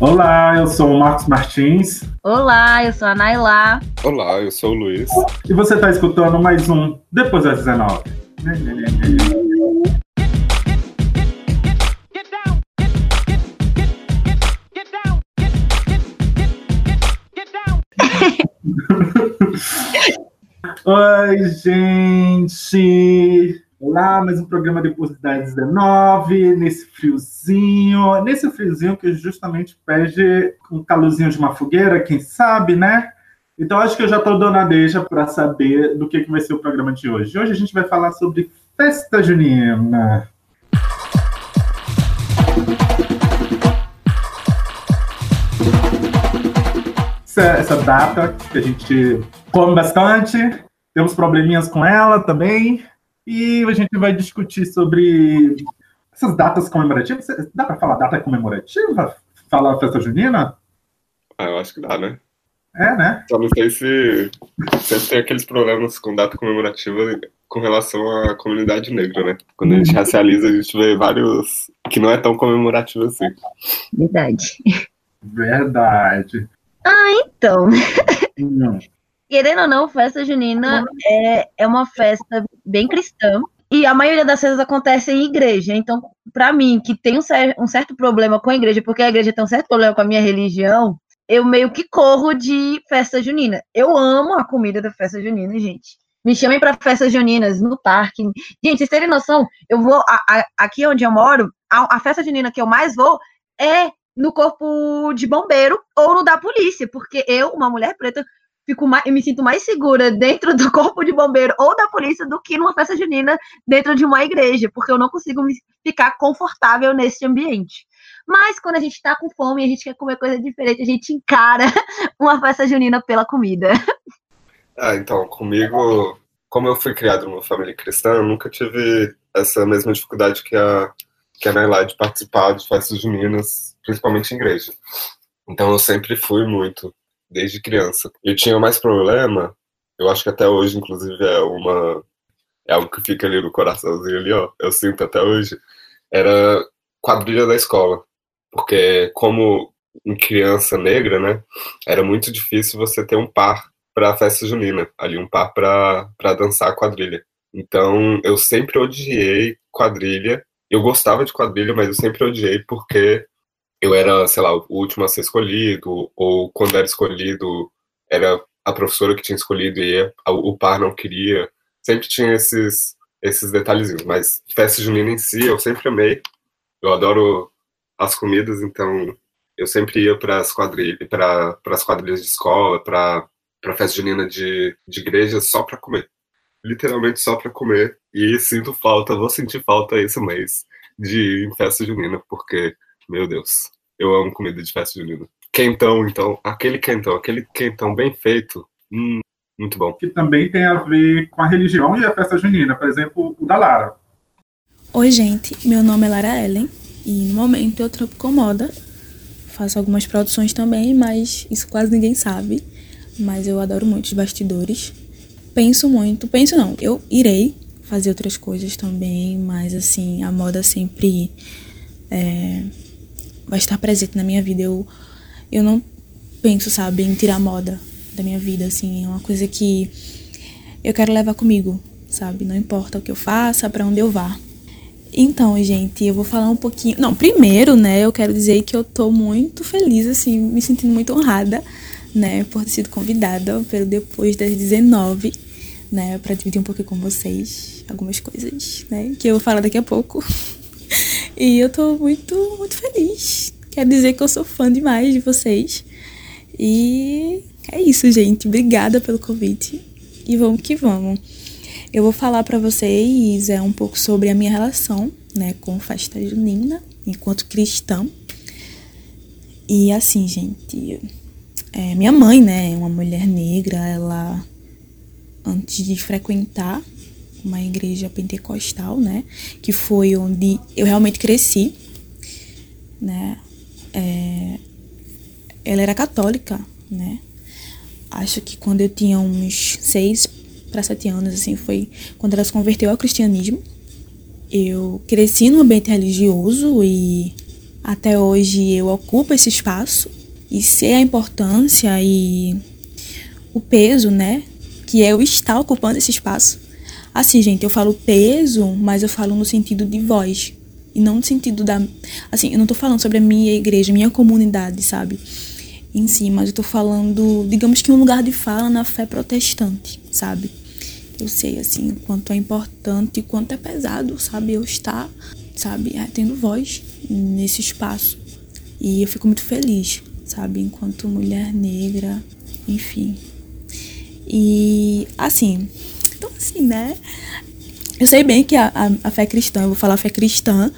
Olá, eu sou o Marcos Martins. Olá, eu sou a Nailá. Olá, eu sou o Luiz. E você está escutando mais um Depois das 19. Oi, gente! Olá, mais um programa depois das 19, nesse friozinho, nesse friozinho que justamente pede um calorzinho de uma fogueira, quem sabe, né? Então acho que eu já estou dando a deixa para saber do que, que vai ser o programa de hoje. Hoje a gente vai falar sobre festa junina. Essa, essa data que a gente come bastante, temos probleminhas com ela também, e a gente vai discutir sobre essas datas comemorativas. Dá para falar data comemorativa? Falar festa junina? Ah, eu acho que dá, né? É, né? Só não sei se sempre tem aqueles problemas com data comemorativa com relação à comunidade negra, né? Quando a gente racializa, a gente vê vários que não é tão comemorativo assim. Verdade. Verdade. Ah, então. Hum. Querendo ou não, festa junina é, é uma festa bem cristã. E a maioria das festas acontece em igreja. Então, para mim, que tem um, cer um, certo problema com a igreja, porque a igreja tem um certo problema com a minha religião, eu meio que corro de festa junina. Eu amo a comida da festa junina, gente. Me chamem para festas juninas no parque. Gente, vocês terem noção, eu vou. A, a, aqui onde eu moro, a, a festa junina que eu mais vou é no corpo de bombeiro ou no da polícia, porque eu, uma mulher preta, fico mais, me sinto mais segura dentro do corpo de bombeiro ou da polícia do que numa festa junina dentro de uma igreja, porque eu não consigo me ficar confortável nesse ambiente. Mas quando a gente tá com fome e a gente quer comer coisa diferente, a gente encara uma festa junina pela comida. Ah, então, comigo, como eu fui criado numa família cristã, eu nunca tive essa mesma dificuldade que a, que a Nailá de participar de festas juninas, principalmente em igreja. Então eu sempre fui muito desde criança. Eu tinha mais problema, eu acho que até hoje, inclusive, é uma. É algo que fica ali no coraçãozinho ali, ó. Eu sinto até hoje. Era quadrilha da escola. Porque, como em criança negra, né? Era muito difícil você ter um par para festa junina, ali, um par para dançar quadrilha. Então, eu sempre odiei quadrilha. Eu gostava de quadrilha, mas eu sempre odiei porque eu era, sei lá, o último a ser escolhido, ou quando era escolhido, era a professora que tinha escolhido e o par não queria. Sempre tinha esses, esses detalhezinhos. Mas festa junina em si, eu sempre amei. Eu adoro as comidas, então eu sempre ia para as quadrilhas, para as quadrilhas de escola, para para festa junina de, de igreja só para comer. Literalmente só para comer. E sinto falta, vou sentir falta esse mês de ir em festa junina, porque meu Deus, eu amo comida de festa junina. Quentão, então, aquele quentão, aquele quentão bem feito, hum, muito bom. Que também tem a ver com a religião e a festa junina, por exemplo, o da Lara. Oi, gente, meu nome é Lara Ellen e no momento eu trampo com moda. Faço algumas produções também, mas isso quase ninguém sabe. Mas eu adoro muito os bastidores. Penso muito, penso não, eu irei fazer outras coisas também, mas assim, a moda sempre é, vai estar presente na minha vida. Eu, eu não penso, sabe, em tirar moda da minha vida, assim. É uma coisa que eu quero levar comigo, sabe? Não importa o que eu faça, para onde eu vá. Então, gente, eu vou falar um pouquinho. Não, primeiro, né, eu quero dizer que eu tô muito feliz, assim, me sentindo muito honrada, né, por ter sido convidada pelo Depois das 19, né, para dividir um pouquinho com vocês algumas coisas, né, que eu vou falar daqui a pouco. E eu tô muito, muito feliz. Quero dizer que eu sou fã demais de vocês. E é isso, gente. Obrigada pelo convite. E vamos que vamos. Eu vou falar para vocês é um pouco sobre a minha relação, né, com festa junina enquanto cristã. E assim, gente, é, minha mãe, né, é uma mulher negra, ela antes de frequentar uma igreja pentecostal, né? Que foi onde eu realmente cresci, né? É, ela era católica, né? Acho que quando eu tinha uns seis para sete anos, assim, foi quando ela se converteu ao cristianismo. Eu cresci num ambiente religioso e até hoje eu ocupo esse espaço e sei a importância e o peso, né, que é eu estar ocupando esse espaço. Assim, gente, eu falo peso, mas eu falo no sentido de voz. E não no sentido da. Assim, eu não tô falando sobre a minha igreja, minha comunidade, sabe? Em si, mas eu tô falando, digamos que um lugar de fala na fé protestante, sabe? Eu sei, assim, o quanto é importante e quanto é pesado, sabe? Eu estar, sabe, é, tendo voz nesse espaço. E eu fico muito feliz, sabe? Enquanto mulher negra, enfim. E, assim, então, assim, né? Eu sei bem que a, a, a fé cristã, eu vou falar fé cristã,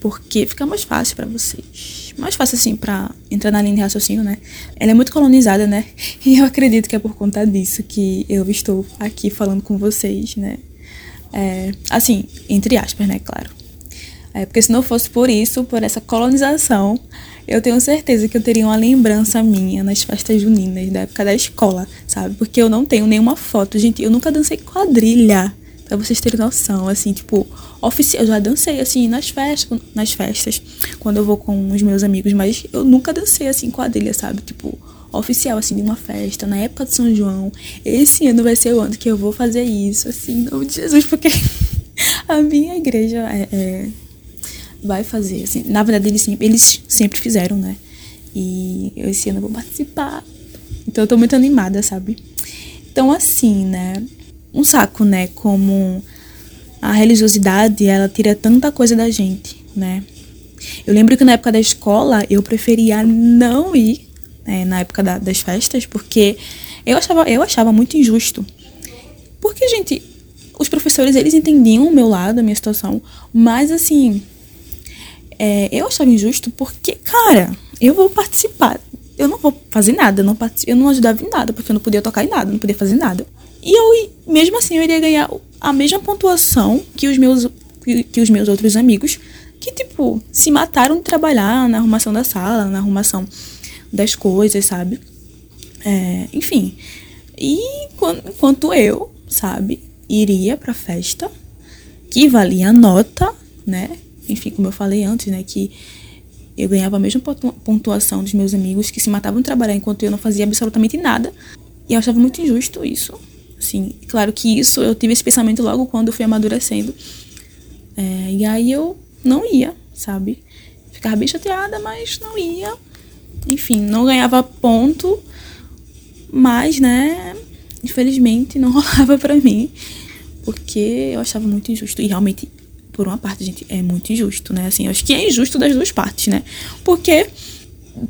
porque fica mais fácil para vocês. Mais fácil, assim, para entrar na linha de raciocínio, né? Ela é muito colonizada, né? E eu acredito que é por conta disso que eu estou aqui falando com vocês, né? É, assim, entre aspas, né? Claro. É, porque se não fosse por isso, por essa colonização, eu tenho certeza que eu teria uma lembrança minha nas festas juninas da época da escola, sabe? Porque eu não tenho nenhuma foto. Gente, eu nunca dancei quadrilha, pra vocês terem noção, assim, tipo, oficial. Eu já dancei, assim, nas festas, nas festas, quando eu vou com os meus amigos, mas eu nunca dancei, assim, quadrilha, sabe? Tipo, oficial, assim, de uma festa, na época de São João. Esse ano vai ser o ano que eu vou fazer isso, assim, em nome de Jesus, porque a minha igreja é, é vai fazer. Assim, na verdade, eles, eles sempre fizeram, né? E eu esse ano eu vou participar. Então eu tô muito animada, sabe? Então, assim, né? Um saco, né? Como a religiosidade, ela tira tanta coisa da gente, né? Eu lembro que na época da escola eu preferia não ir né, na época da, das festas, porque eu achava, eu achava muito injusto. Porque, gente, os professores, eles entendiam o meu lado, a minha situação, mas assim, é, eu achava injusto porque, cara, eu vou participar. Eu não vou fazer nada, eu não, eu não ajudava em nada, porque eu não podia tocar em nada, não podia fazer nada. E eu, mesmo assim, eu iria ganhar a mesma pontuação que os meus, que, os meus outros amigos, que, tipo, se mataram de trabalhar na arrumação da sala, na arrumação das coisas, sabe? É, enfim. E enquanto eu, sabe, iria pra festa, que valia nota, né? Enfim, como eu falei antes, né, que eu ganhava a mesma pontuação dos meus amigos que se matavam de trabalhar enquanto eu não fazia absolutamente nada. E eu achava muito injusto isso. Assim, claro que isso eu tive esse pensamento logo quando eu fui amadurecendo. É, e aí eu não ia, sabe? Ficava bem chateada, mas não ia. Enfim, não ganhava ponto, mas, né, infelizmente não rolava para mim, porque eu achava muito injusto. E realmente por uma parte, gente, é muito injusto, né? Assim, eu acho que é injusto das duas partes, né? Porque,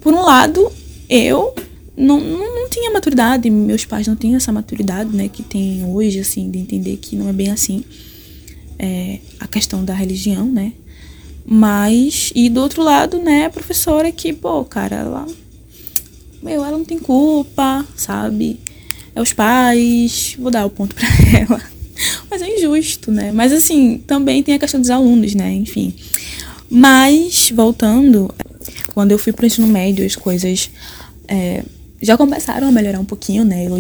por um lado, eu não, não, não tinha maturidade, meus pais não tinham essa maturidade, né, que tem hoje, assim, de entender que não é bem assim é, a questão da religião, né? Mas, e do outro lado, né, a professora que, pô, cara, ela. Meu, ela não tem culpa, sabe? É os pais, vou dar o ponto pra ela. Mas é injusto, né? Mas assim, também tem a questão dos alunos, né? Enfim. Mas, voltando, quando eu fui pro ensino médio, as coisas é, já começaram a melhorar um pouquinho, né? Eu,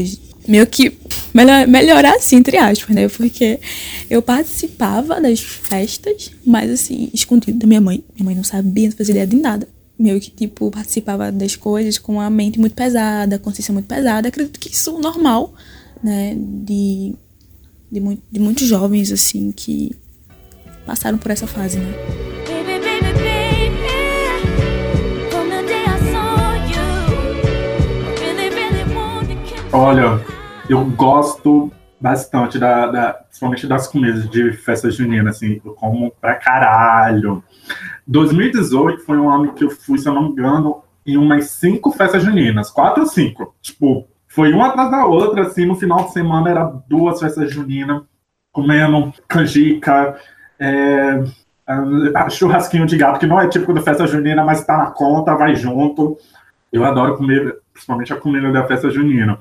meio que melhor, melhorar assim, entre aspas, né? Porque eu participava das festas, mas assim, escondido da minha mãe. Minha mãe não sabia, não fazia ideia de nada. Meio que, tipo, participava das coisas com a mente muito pesada, a consciência muito pesada. Acredito que isso é normal, né? De de, muito, de muitos jovens, assim, que passaram por essa fase, né? Olha, eu gosto bastante, da, da, principalmente das comidas de festa junina, assim, eu como pra caralho. 2018 foi um ano que eu fui, se eu não me engano, em umas cinco festas juninas, quatro ou cinco. Tipo, foi uma atrás da outra, assim, no final de semana era duas festas juninas, comendo canjica, é, churrasquinho de gato, que não é típico da festa junina, mas tá na conta, vai junto. Eu adoro comer, principalmente a comida da festa junina.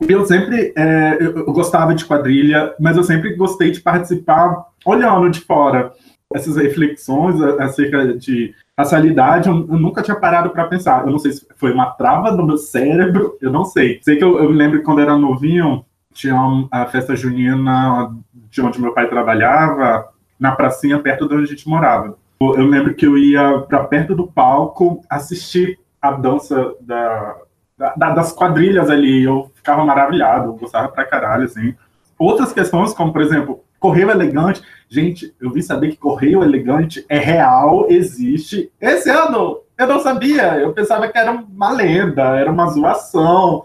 Eu sempre é, eu, gostava de quadrilha, mas eu sempre gostei de participar olhando de fora essas reflexões acerca de racialidade, eu, eu nunca tinha parado para pensar. Eu não sei se foi uma trava do meu cérebro, eu não sei. Sei que eu, eu lembro que quando era novinho, tinha a festa junina de onde meu pai trabalhava, na pracinha perto de onde a gente morava. Eu lembro que eu ia para perto do palco assistir a dança da, da, das quadrilhas ali. Eu ficava maravilhado, eu gostava pra caralho, assim. Outras questões, como, por exemplo, Correio Elegante. Gente, eu vi saber que Correio Elegante é real, existe. Esse ano eu não sabia. Eu pensava que era uma lenda, era uma zoação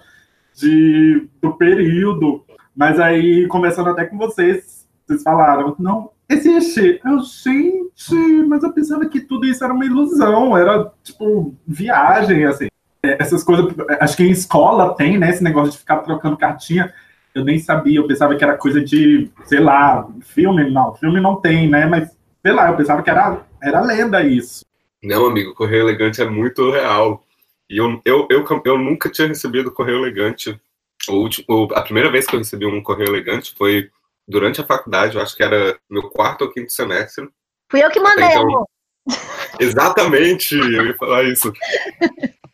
de, do período. Mas aí, conversando até com vocês, vocês falaram, não, existe. Eu, gente, mas eu pensava que tudo isso era uma ilusão, era tipo viagem, assim. É, essas coisas, acho que em escola tem, né, esse negócio de ficar trocando cartinha. Eu nem sabia, eu pensava que era coisa de, sei lá, filme, não, filme não tem, né, mas sei lá, eu pensava que era, era lenda isso. Não, amigo, Correio Elegante é muito real. E eu, eu, eu, eu nunca tinha recebido Correio Elegante. O último, a primeira vez que eu recebi um Correio Elegante foi durante a faculdade, eu acho que era meu quarto ou quinto semestre. Fui eu que mandei, então, amor. Exatamente, eu ia falar isso.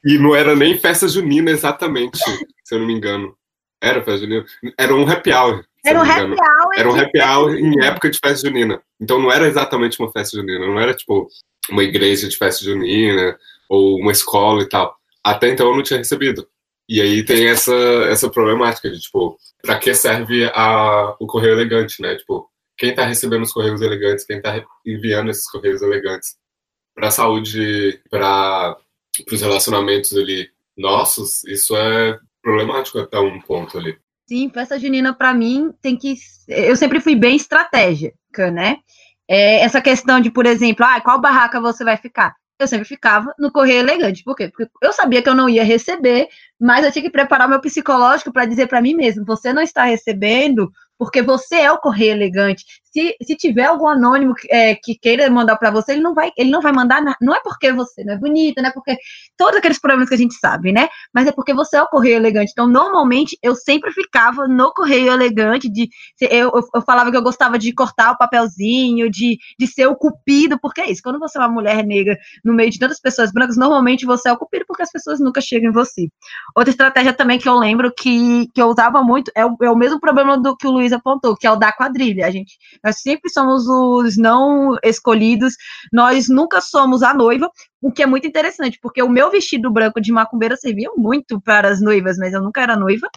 E não era nem festa junina exatamente, se eu não me engano. Era festa junina? Era um happy hour. Era um happy hour. Era um happy hour em época de festa junina. Então não era exatamente uma festa junina, não era tipo uma igreja de festa junina ou uma escola e tal. Até então eu não tinha recebido. E aí tem essa, essa problemática de, tipo, para que serve a, o correio elegante, né? Tipo, quem está recebendo os correios elegantes, quem está enviando esses correios elegantes para a saúde, para os relacionamentos ali nossos, isso é problemático até um ponto ali. Sim, festa junina para mim tem que. Eu sempre fui bem estratégica, né? É, essa questão de, por exemplo, ah, qual barraca você vai ficar? Eu sempre ficava no correio elegante. Por quê? Porque eu sabia que eu não ia receber, mas eu tinha que preparar meu psicológico para dizer para mim mesmo: você não está recebendo porque você é o correio elegante. Se, se tiver algum anônimo é, que queira mandar para você, ele não vai, ele não vai mandar, não é porque você não é bonita, não é porque todos aqueles problemas que a gente sabe, né? Mas é porque você é o correio elegante. Então, normalmente, eu sempre ficava no correio elegante, de eu, eu, eu falava que eu gostava de cortar o papelzinho, de, de ser o cupido, porque é isso. Quando você é uma mulher negra no meio de tantas pessoas brancas, normalmente você é o cupido porque as pessoas nunca chegam em você. Outra estratégia também que eu lembro que, que eu usava muito é o, é o mesmo problema do que o Luiz apontou, que é o da quadrilha. A gente, nós sempre somos os não escolhidos, nós nunca somos a noiva, o que é muito interessante, porque o meu vestido branco de macumbeira servia muito para as noivas, mas eu nunca era noiva.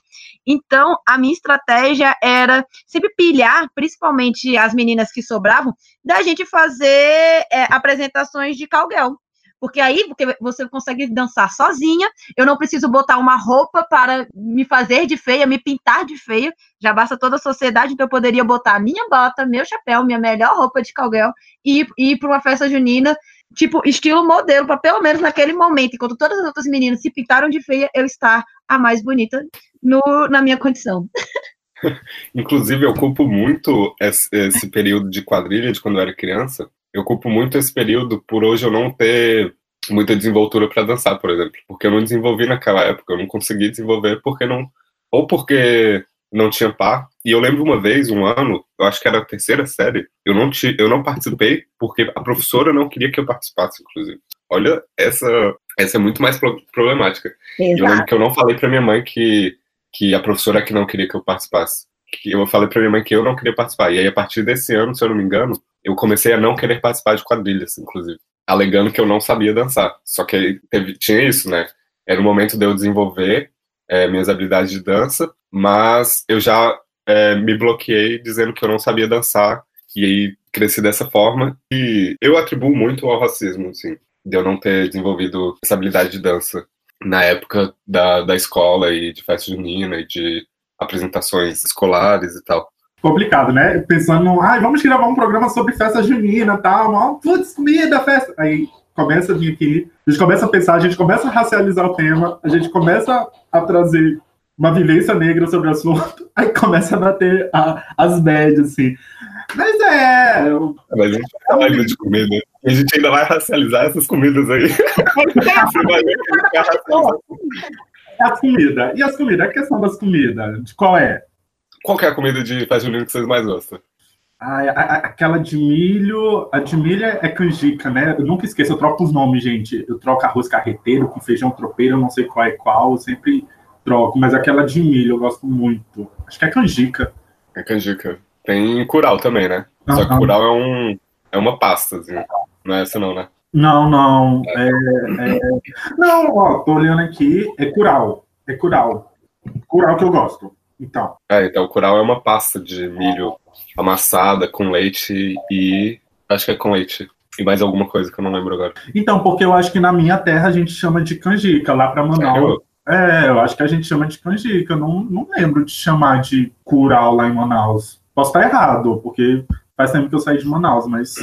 Então, a minha estratégia era sempre pilhar, principalmente as meninas que sobravam, da gente fazer é, apresentações de calguel porque aí porque você consegue dançar sozinha, eu não preciso botar uma roupa para me fazer de feia, me pintar de feia, já basta toda a sociedade, então eu poderia botar a minha bota, meu chapéu, minha melhor roupa de e, e ir para uma festa junina, tipo, estilo modelo, para pelo menos naquele momento, enquanto todas as outras meninas se pintaram de feia, eu estar a mais bonita no, na minha condição. Inclusive, eu culpo muito esse, esse período de quadrilha de quando eu era criança, eu culpo muito esse período por hoje eu não ter muita desenvoltura para dançar, por exemplo, porque eu não desenvolvi naquela época, eu não consegui desenvolver porque não ou porque não tinha par. E eu lembro uma vez, um ano, eu acho que era a terceira série, eu não ti, eu não participei porque a professora não queria que eu participasse, inclusive. Olha, essa essa é muito mais problemática. Exato. Eu lembro que eu não falei para minha mãe que que a professora que não queria que eu participasse. Que eu falei para minha mãe que eu não queria participar. E aí a partir desse ano, se eu não me engano, eu comecei a não querer participar de quadrilhas, inclusive, alegando que eu não sabia dançar. Só que teve, tinha isso, né? Era o momento de eu desenvolver é, minhas habilidades de dança, mas eu já é, me bloqueei dizendo que eu não sabia dançar, e aí cresci dessa forma. E eu atribuo muito ao racismo, assim, de eu não ter desenvolvido essa habilidade de dança na época da, da escola e de festa junina e de apresentações escolares e tal complicado, né? Pensando, ai, ah, vamos gravar um programa sobre festa junina e tal, putz, comida, festa. Aí começa a vir aqui, a gente começa a pensar, a gente começa a racializar o tema, a gente começa a trazer uma vivência negra sobre o assunto, aí começa a bater a, as médias, assim. Mas é. Eu... Mas a gente fala de comida. A gente ainda vai racializar essas comidas aí. É a comida. E as comidas? A questão das comidas, de qual é? Qual é a comida de festa junina que vocês mais gostam? Ah, aquela de milho, a de milho é canjica, né? Eu nunca esqueço, eu troco os nomes, gente. Eu troco arroz carreteiro com feijão tropeiro, eu não sei qual é qual, eu sempre troco, mas aquela de milho eu gosto muito. Acho que é canjica. É canjica. Tem curau também, né? Só que curau é, um, é uma pasta, assim. Não é essa não, né? Não, não. É, é... Não, ó, tô olhando aqui, é curau. É curau. Curau que eu gosto. Então. É, então o curau é uma pasta de milho amassada com leite e. Acho que é com leite. E mais alguma coisa que eu não lembro agora. Então, porque eu acho que na minha terra a gente chama de canjica, lá para Manaus. É, eu acho que a gente chama de canjica. Eu não, não lembro de chamar de curau lá em Manaus. Posso estar errado, porque faz tempo que eu saí de Manaus, mas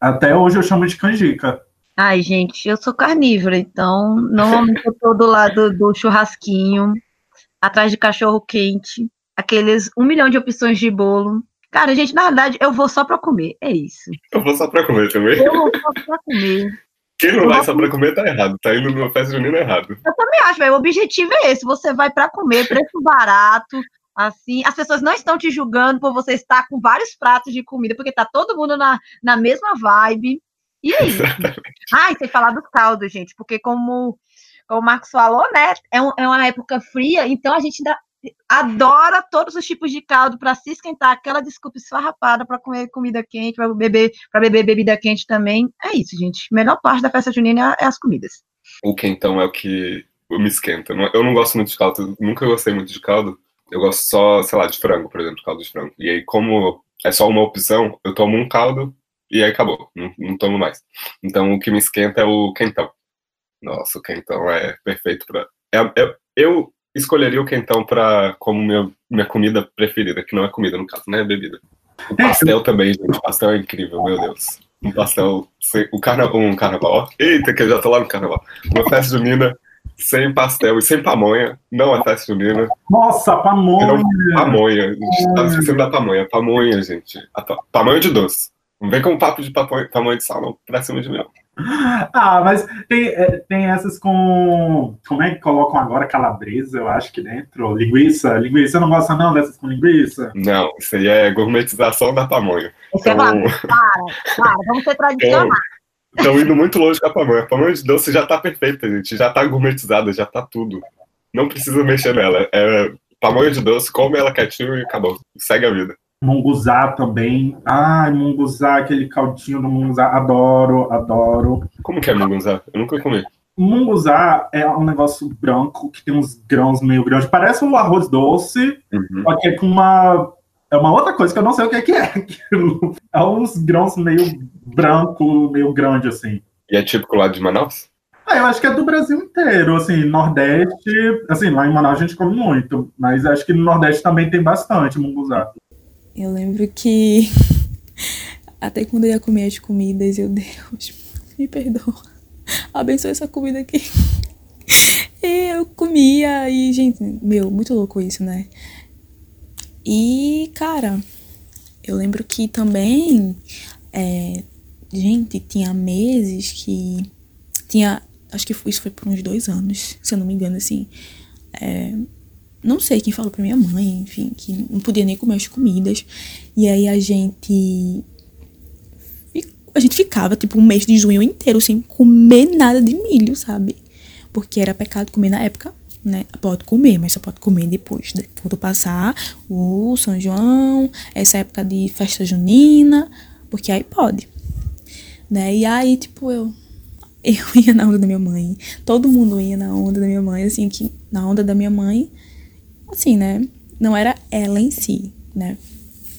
até hoje eu chamo de canjica. Ai, gente, eu sou carnívora, então normalmente eu tô do lado do churrasquinho, atrás de cachorro quente, aqueles um milhão de opções de bolo. Cara, gente, na verdade, eu vou só pra comer, é isso. Eu vou só pra comer também. Eu vou só pra comer. Quem não vai só pra comer tá errado, tá indo numa festa junina errado. Eu também acho, velho, o objetivo é esse, você vai pra comer, preço barato, assim, as pessoas não estão te julgando por você estar com vários pratos de comida, porque tá todo mundo na, na mesma vibe. E aí? Ai, sem falar do caldo, gente, porque como, como o Marcos falou, né, é, um, é uma época fria, então a gente ainda adora todos os tipos de caldo para se esquentar, aquela desculpa esfarrapada para comer comida quente, para beber, para beber bebida quente também. É isso, gente. A melhor parte da festa junina é as comidas. O quentão é o que me esquenta. Eu não gosto muito de caldo, nunca gostei muito de caldo. Eu gosto só, sei lá, de frango, por exemplo, caldo de frango. E aí, como é só uma opção, eu tomo um caldo e aí acabou, não, não tomo mais. Então, o que me esquenta é o quentão. Nossa, o quentão é perfeito para. É, é, eu escolheria o quentão para como meu, minha comida preferida, que não é comida no caso, né? É bebida. O pastel também, gente. O pastel é incrível, meu Deus. Um pastel, o carna, um carnaval. Eita, que eu já tô lá no carnaval. Uma festa junina sem pastel e sem pamonha. Não é festa junina. Nossa, pamonha! Não, pamonha. A gente tava esquecendo da pamonha. Pamonha, gente. A pamonha de doce. Não vem com um papo de pamonha, pamonha de sal, não. Pra cima de mim. Ah, mas tem, é, tem essas com. Como é que colocam agora calabresa, eu acho que dentro? Linguiça? Linguiça, não gosta não dessas com linguiça? Não, isso aí é gourmetização da pamonha. Você então, para, para, vamos ser tradicionais. Estão indo muito longe com a pamonha. A pamonha de doce já tá perfeita, gente. Já tá gourmetizada, já tá tudo. Não precisa mexer nela. É pamonha de doce, come ela quietinho e acabou. Segue a vida. Munguzá também. Ai, munguzá, aquele caldinho do munguzá. Adoro, adoro. Como que é munguzá? Eu nunca comi. Munguzá é um negócio branco que tem uns grãos meio grandes. Parece um arroz doce, uhum. só que é com uma. É uma outra coisa que eu não sei o que é que é. É uns grãos meio branco, meio grande, assim. E é típico lá de Manaus? Ah, eu acho que é do Brasil inteiro, assim, Nordeste, assim, lá em Manaus a gente come muito, mas acho que no Nordeste também tem bastante munguzá. Eu lembro que até quando eu ia comer as comidas, eu, Deus, me perdoa. Abençoe essa comida aqui. E eu comia e, gente, meu, muito louco isso, né? E, cara, eu lembro que também, é, gente, tinha meses que tinha, acho que isso foi por uns dois anos, se eu não me engano, assim, é, não sei quem falou pra minha mãe, enfim, que não podia nem comer as comidas. E aí a gente. A gente ficava, tipo, um mês de junho inteiro sem comer nada de milho, sabe? Porque era pecado comer na época, né? Pode comer, mas só pode comer depois. Quando passar o São João, essa época de festa junina, porque aí pode. Né? E aí, tipo, eu. Eu ia na onda da minha mãe. Todo mundo ia na onda da minha mãe, assim, que na onda da minha mãe assim, né? Não era ela em si, né?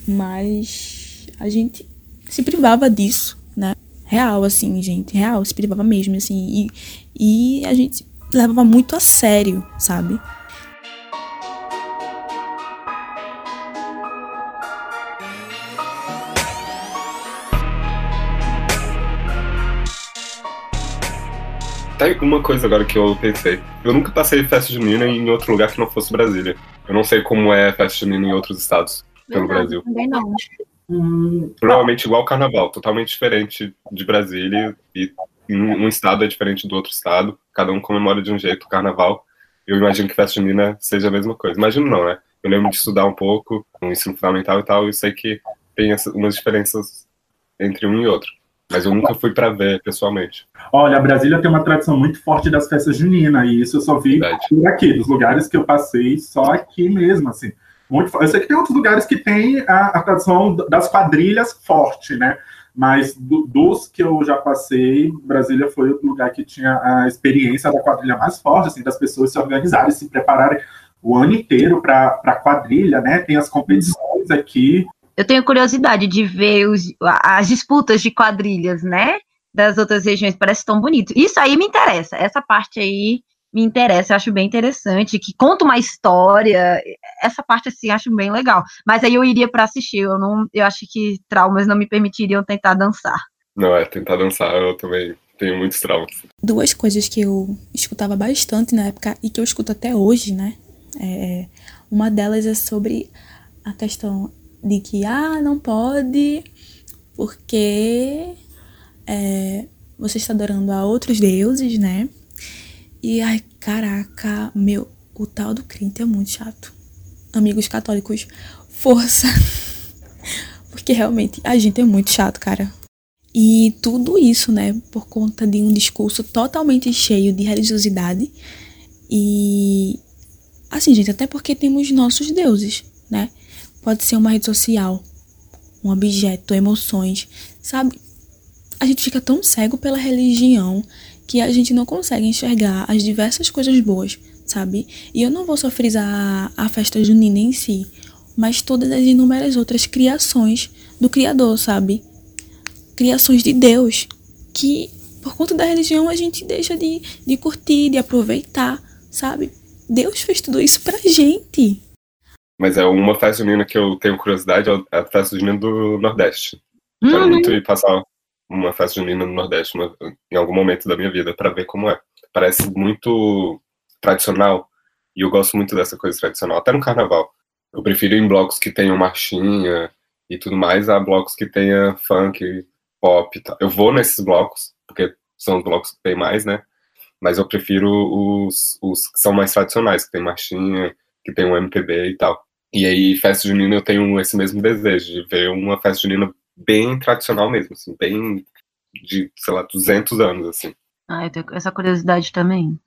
Mas a gente se privava disso, né? Real, assim, gente, real, se privava mesmo, assim. E, e a gente levava muito a sério, sabe? Tá uma coisa agora que eu pensei. Eu nunca passei festa junina em outro lugar que não fosse Brasília. Eu não sei como é festa junina em outros estados pelo não, Brasil. Também não. Hum, Provavelmente igual carnaval, totalmente diferente de Brasília e um estado é diferente do outro estado. Cada um comemora de um jeito o carnaval. Eu imagino que festa junina seja a mesma coisa. Imagino não, né? Eu lembro de estudar um pouco no ensino fundamental e tal, e sei que tem umas diferenças entre um e outro mas eu nunca fui para ver pessoalmente. Olha, Brasília tem uma tradição muito forte das festas juninas, e isso eu só vi Verdade. por aqui, dos lugares que eu passei, só aqui mesmo, assim. Muito, eu sei que tem outros lugares que tem a, a tradição das quadrilhas forte, né? Mas do, dos que eu já passei, Brasília foi o lugar que tinha a experiência da quadrilha mais forte, assim, das pessoas se organizarem, se prepararem o ano inteiro para a quadrilha, né? Tem as competições aqui. Eu tenho curiosidade de ver os, as disputas de quadrilhas, né? Das outras regiões, parece tão bonito. Isso aí me interessa, essa parte aí me interessa, eu acho bem interessante, que conta uma história, essa parte assim, acho bem legal. Mas aí eu iria para assistir, eu não, eu acho que traumas não me permitiriam tentar dançar. Não, é tentar dançar, eu também tenho muitos traumas. Duas coisas que eu escutava bastante na época e que eu escuto até hoje, né? É, uma delas é sobre a questão de que, ah, não pode, porque é, você está adorando a outros deuses, né? E ai, caraca, meu, o tal do crente é muito chato. Amigos católicos, força. Porque realmente a gente é muito chato, cara. E tudo isso, né, por conta de um discurso totalmente cheio de religiosidade. E assim, gente, até porque temos nossos deuses, né? Pode ser uma rede social, um objeto, emoções, sabe? A gente fica tão cego pela religião que a gente não consegue enxergar as diversas coisas boas, sabe? E eu não vou só frisar a festa junina em si, mas todas as inúmeras outras criações do Criador, sabe? Criações de Deus, que por conta da religião a gente deixa de, de curtir, de aproveitar, sabe? Deus fez tudo isso pra gente. Mas é uma festa junina que eu tenho curiosidade, é a festa junina do Nordeste. Quero uhum. muito ir passar uma festa junina no Nordeste uma, em algum momento da minha vida para ver como é. Parece muito tradicional e eu gosto muito dessa coisa tradicional, até no carnaval. Eu prefiro em blocos que tenham marchinha e tudo mais a blocos que tenha funk, pop e tal. Eu vou nesses blocos, porque são os blocos que tem mais, né? Mas eu prefiro os, os que são mais tradicionais, que tem marchinha, que tem um MPB e tal. E aí, festa junina, eu tenho esse mesmo desejo de ver uma festa junina bem tradicional mesmo, assim, bem de, sei lá, 200 anos, assim. Ah, eu tenho essa curiosidade também.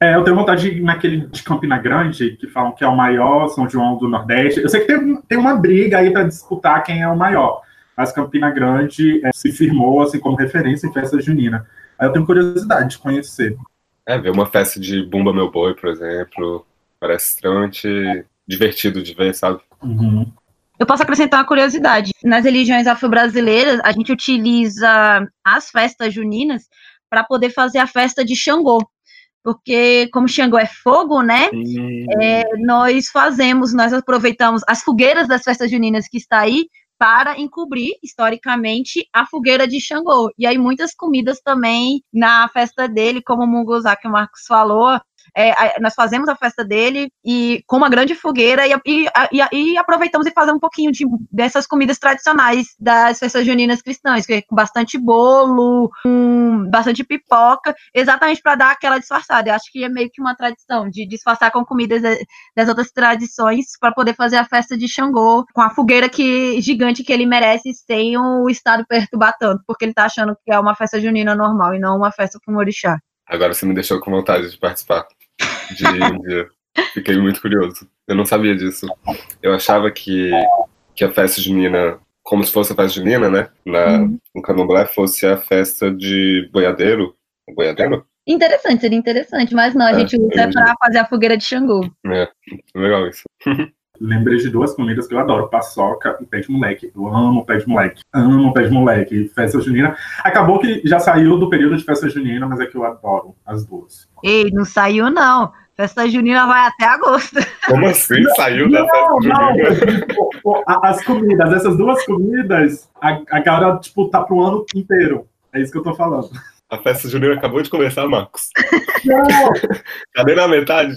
É, eu tenho vontade de ir naquele de Campina Grande, que falam que é o maior São João do Nordeste. Eu sei que tem, tem uma briga aí para disputar quem é o maior, mas Campina Grande é, se firmou assim como referência em festa junina. Aí eu tenho curiosidade de conhecer. É, ver uma festa de Bumba Meu Boi, por exemplo, parece extremamente divertido de ver, sabe? Uhum. Eu posso acrescentar uma curiosidade. Nas religiões afro-brasileiras, a gente utiliza as festas juninas para poder fazer a festa de Xangô. Porque, como Xangô é fogo, né? É, nós fazemos, nós aproveitamos as fogueiras das festas juninas que está aí para encobrir, historicamente, a fogueira de Xangô. E aí, muitas comidas também na festa dele, como o munguzá que o Marcos falou, é, nós fazemos a festa dele e com uma grande fogueira e, e, e, e aproveitamos e fazemos um pouquinho de, dessas comidas tradicionais das festas juninas cristãs, é com bastante bolo, com bastante pipoca, exatamente para dar aquela disfarçada. Eu acho que é meio que uma tradição de disfarçar com comidas das outras tradições para poder fazer a festa de Xangô com a fogueira que gigante que ele merece sem o estado perturbar tanto, porque ele tá achando que é uma festa junina normal e não uma festa com orixá. Agora você me deixou com vontade de participar de Índia. Fiquei muito curioso. Eu não sabia disso. Eu achava que, que a festa junina, como se fosse a festa junina, né? Na, uhum. No candomblé fosse a festa de boiadeiro. Boiadeiro? Interessante, seria interessante, mas não, a é, gente usa para fazer a fogueira de Xangô. É, legal isso. Lembrei de duas comidas que eu adoro: paçoca e pé de moleque. Eu amo pé de moleque. Amo pé de moleque. Festa junina. Acabou que já saiu do período de festa junina, mas é que eu adoro as duas. Ei, não saiu, não. Festa junina vai até agosto. Como assim saiu da festa junina? Não. As comidas, essas duas comidas, a, a galera, tipo, tá pro ano inteiro. É isso que eu tô falando. A festa junina acabou de começar, Marcos. Não! Cadê na metade?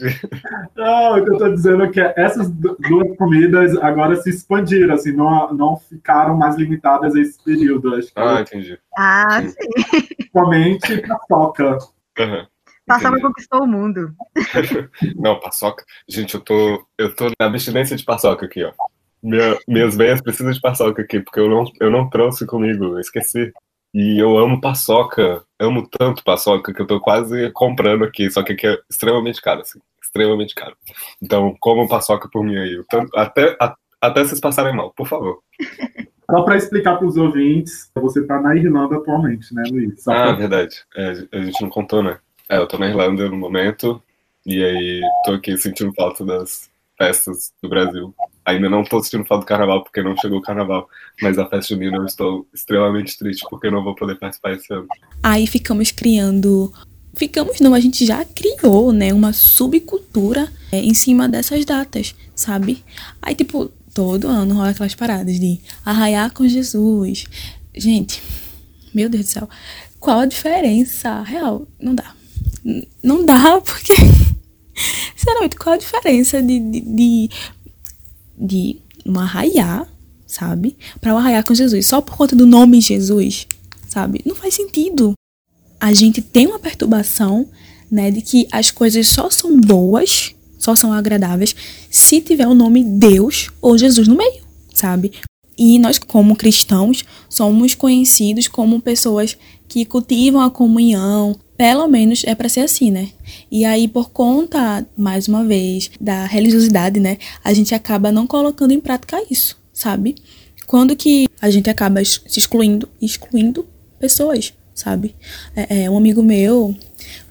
Não, o que eu tô dizendo é que essas duas comidas agora se expandiram, assim, não, não ficaram mais limitadas a esse período. Acho ah, entendi. Ah, sim. Somente paçoca. Uhum. Paçoca conquistou o mundo. Não, paçoca. Gente, eu tô, eu tô na abstinência de paçoca aqui, ó. Minha, minhas veias precisam de paçoca aqui, porque eu não, eu não trouxe comigo, eu esqueci. E eu amo paçoca, amo tanto paçoca que eu tô quase comprando aqui, só que aqui é extremamente caro, assim, extremamente caro. Então, como paçoca por mim aí, tanto, até, a, até vocês passarem mal, por favor. Só para explicar para os ouvintes, você está na Irlanda atualmente, né, Luiz? Só ah, pra... verdade. É, a gente não contou, né? É, eu tô na Irlanda no momento, e aí tô aqui sentindo falta das festas do Brasil. Ainda não tô sentindo falta do carnaval porque não chegou o carnaval, mas a festa junina eu estou extremamente triste porque não vou poder participar esse ano. Aí ficamos criando ficamos não, a gente já criou, né, uma subcultura é, em cima dessas datas, sabe? Aí, tipo, todo ano rola aquelas paradas de arraiar com Jesus. Gente, meu Deus do céu, qual a diferença? Real, não dá. Não dá, porque. Sinceramente, qual a diferença de, de, de, de um arraiar, sabe? Para um arraiar com Jesus, só por conta do nome Jesus, sabe? Não faz sentido a gente tem uma perturbação, né, de que as coisas só são boas, só são agradáveis se tiver o nome Deus ou Jesus no meio, sabe? E nós, como cristãos, somos conhecidos como pessoas que cultivam a comunhão, pelo menos é para ser assim, né? E aí, por conta, mais uma vez, da religiosidade, né, a gente acaba não colocando em prática isso, sabe? Quando que a gente acaba se excluindo, excluindo pessoas, sabe? É, é, um amigo meu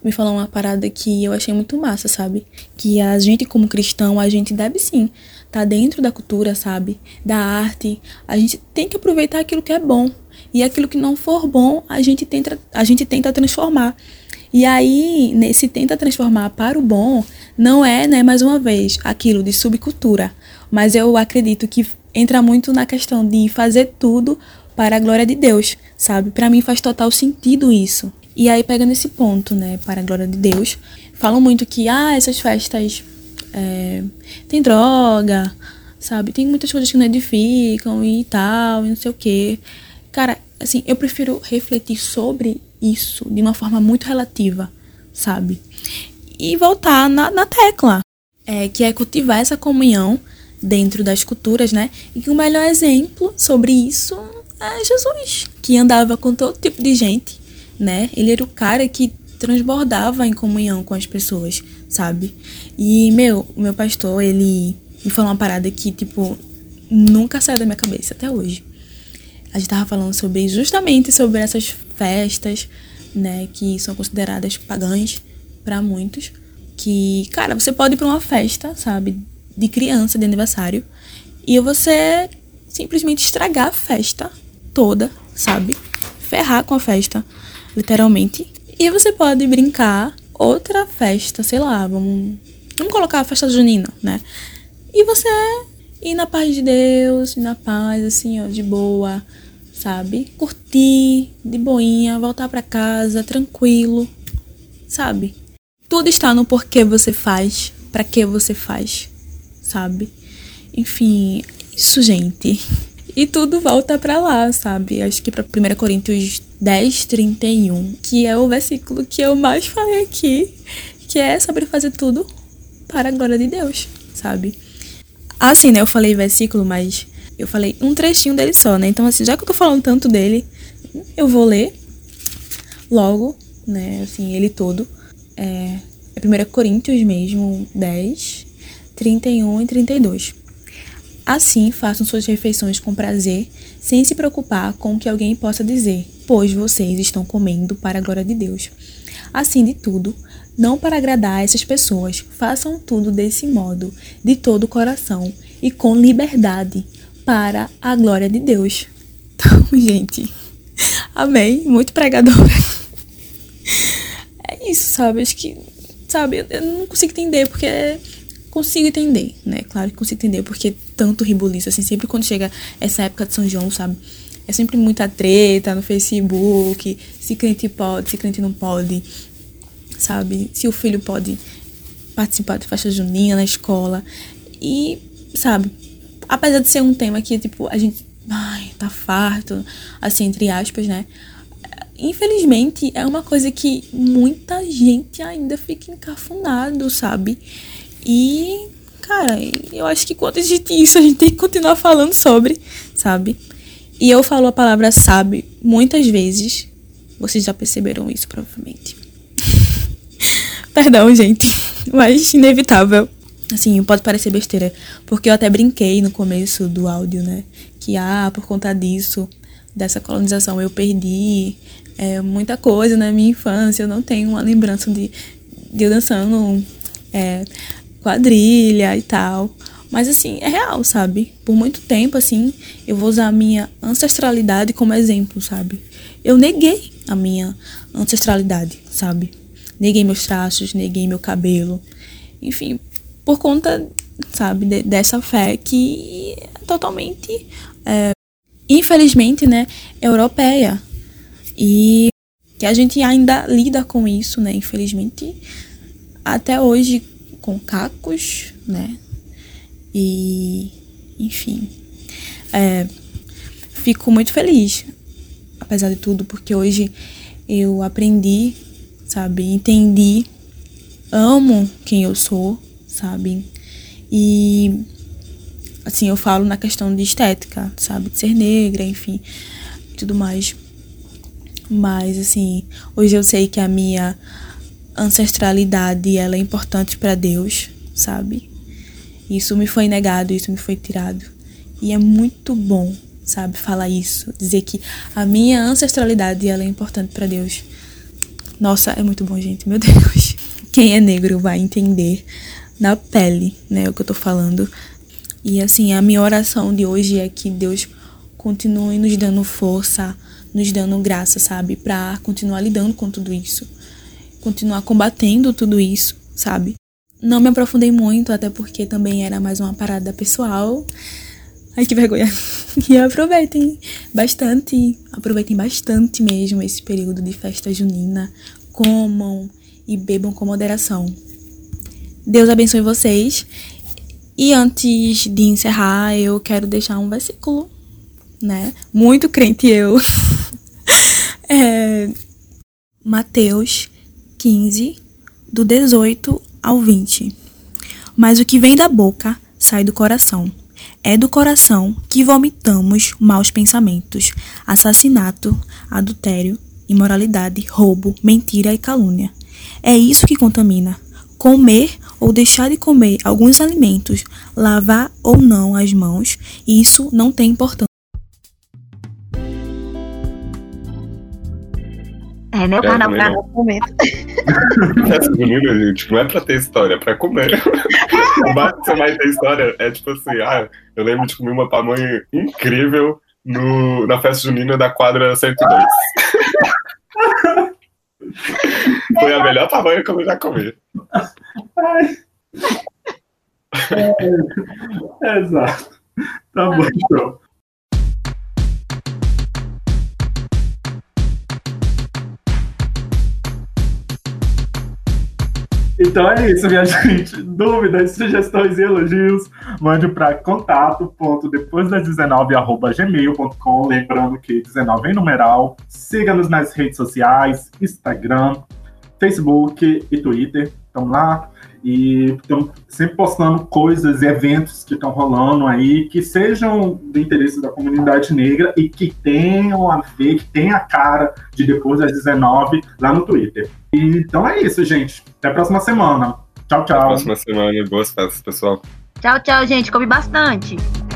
me falou uma parada que eu achei muito massa, sabe? Que a gente, como cristão, a gente deve sim tá dentro da cultura, sabe? Da arte. A gente tem que aproveitar aquilo que é bom. E aquilo que não for bom, a gente tenta, a gente tenta transformar. E aí, nesse tenta transformar para o bom, não é, né, mais uma vez, aquilo de subcultura. Mas eu acredito que entra muito na questão de fazer tudo para a glória de Deus, sabe? Para mim faz total sentido isso. E aí, pegando esse ponto, né, para a glória de Deus, falam muito que, ah, essas festas é, tem droga, sabe? Tem muitas coisas que não edificam e tal, e não sei o quê. Cara, assim, eu prefiro refletir sobre isso de uma forma muito relativa, sabe? E voltar na, na tecla, é, que é cultivar essa comunhão dentro das culturas, né? E que o melhor exemplo sobre isso é Jesus, que andava com todo tipo de gente, né? Ele era o cara que transbordava em comunhão com as pessoas, sabe? E, meu, o meu pastor, ele me falou uma parada que, tipo, nunca saiu da minha cabeça até hoje. A gente tava falando sobre, justamente sobre essas festas, né, que são consideradas pagãs para muitos. Que, cara, você pode ir pra uma festa, sabe, de criança, de aniversário, e você simplesmente estragar a festa toda, sabe? Ferrar com a festa, literalmente. E você pode brincar outra festa, sei lá, vamos, vamos colocar a festa junina, né? E você ir na paz de Deus, na paz, assim, ó, de boa, sabe? Curtir, de boinha, voltar para casa, tranquilo, sabe? Tudo está no porquê você faz, para que você faz, sabe? Enfim, isso, gente. E tudo volta para lá, sabe? Acho que para 1 Coríntios 10, 31, que é o versículo que eu mais falei aqui, que é sobre fazer tudo para a glória de Deus, sabe? Assim, né? Eu falei versículo, mas eu falei um trechinho dele só, né? Então, assim, já que eu tô falando tanto dele, eu vou ler logo, né? Assim, ele todo. É, é 1 Coríntios mesmo, 10, 31 e 32. Assim, façam suas refeições com prazer, sem se preocupar com o que alguém possa dizer, pois vocês estão comendo para a glória de Deus. Assim de tudo, não para agradar essas pessoas, façam tudo desse modo, de todo o coração e com liberdade, para a glória de Deus. Então, gente, amém. Muito pregadora. É isso, sabe? Acho que, sabe, eu não consigo entender, porque consigo entender, né? Claro que consigo entender porque tanto ribuliço, assim, sempre quando chega essa época de São João, sabe? É sempre muita treta no Facebook, se crente pode, se crente não pode, sabe? Se o filho pode participar de festa junina na escola. E, sabe, apesar de ser um tema que, tipo, a gente, ai, tá farto, assim, entre aspas, né? Infelizmente, é uma coisa que muita gente ainda fica encafunado, sabe? E, cara, eu acho que quando existe isso, a gente tem que continuar falando sobre, sabe? E eu falo a palavra sabe muitas vezes. Vocês já perceberam isso, provavelmente. Perdão, gente. Mas inevitável. Assim, pode parecer besteira. Porque eu até brinquei no começo do áudio, né? que, ah, por conta disso, dessa colonização, eu perdi é, muita coisa na minha infância. Eu não tenho uma lembrança de, de eu dançando é, quadrilha e tal. Mas assim, é real, sabe? Por muito tempo, assim, eu vou usar a minha ancestralidade como exemplo, sabe? Eu neguei a minha ancestralidade, sabe? Neguei meus traços, neguei meu cabelo. Enfim, por conta, sabe, de, dessa fé que é totalmente, é, infelizmente, né, europeia. E que a gente ainda lida com isso, né, infelizmente, até hoje com cacos, né, e, enfim, é, fico muito feliz, apesar de tudo, porque hoje eu aprendi, sabe, entendi, amo quem eu sou, sabe, e assim, eu falo na questão de estética, sabe, de ser negra, enfim, tudo mais. Mas assim, hoje eu sei que a minha ancestralidade ela é importante para Deus, sabe? Isso me foi negado, isso me foi tirado. E é muito bom, sabe, falar isso, dizer que a minha ancestralidade ela é importante para Deus. Nossa, é muito bom, gente, meu Deus. Quem é negro vai entender na pele, né, o que eu tô falando. E assim, a minha oração de hoje é que Deus continue nos dando força, nos dando graça, sabe, para continuar lidando com tudo isso, continuar combatendo tudo isso, sabe? Não me aprofundei muito, até porque também era mais uma parada pessoal. Ai, que vergonha. E aproveitem bastante, aproveitem bastante mesmo esse período de festa junina. Comam e bebam com moderação. Deus abençoe vocês. E antes de encerrar, eu quero deixar um versículo, né? Muito crente eu. é, Mateus 15, do 18 ao 20. Mas o que vem da boca sai do coração. É do coração que vomitamos maus pensamentos, assassinato, adultério, imoralidade, roubo, mentira e calúnia. É isso que contamina. Comer ou deixar de comer alguns alimentos, lavar ou não as mãos, isso não tem importância. É, né? O É, carnaval é momento. Essa menina, gente, não é pra ter história, é pra comer. O máximo que você vai ter história é tipo assim, ah, eu lembro de comer uma pamonha incrível no, na festa junina da quadra 102. Foi a melhor pamonha que eu já comi. É, exato. Tá bom, então. Então é isso, minha gente. Dúvidas, sugestões e elogios, mande para contato.depois das 19 arroba gmail.com. Lembrando que 19 em numeral. Siga-nos nas redes sociais, Instagram, Facebook e Twitter. Estamos lá. E estamos sempre postando coisas, eventos que estão rolando aí, que sejam do interesse da comunidade negra e que tenham a ver, que tenha a cara de depois das 19 lá no Twitter. E, então é isso, gente. Até a próxima semana. Tchau, Até a tchau. próxima semana e boas festas, pessoal. Tchau, tchau, gente. Come bastante.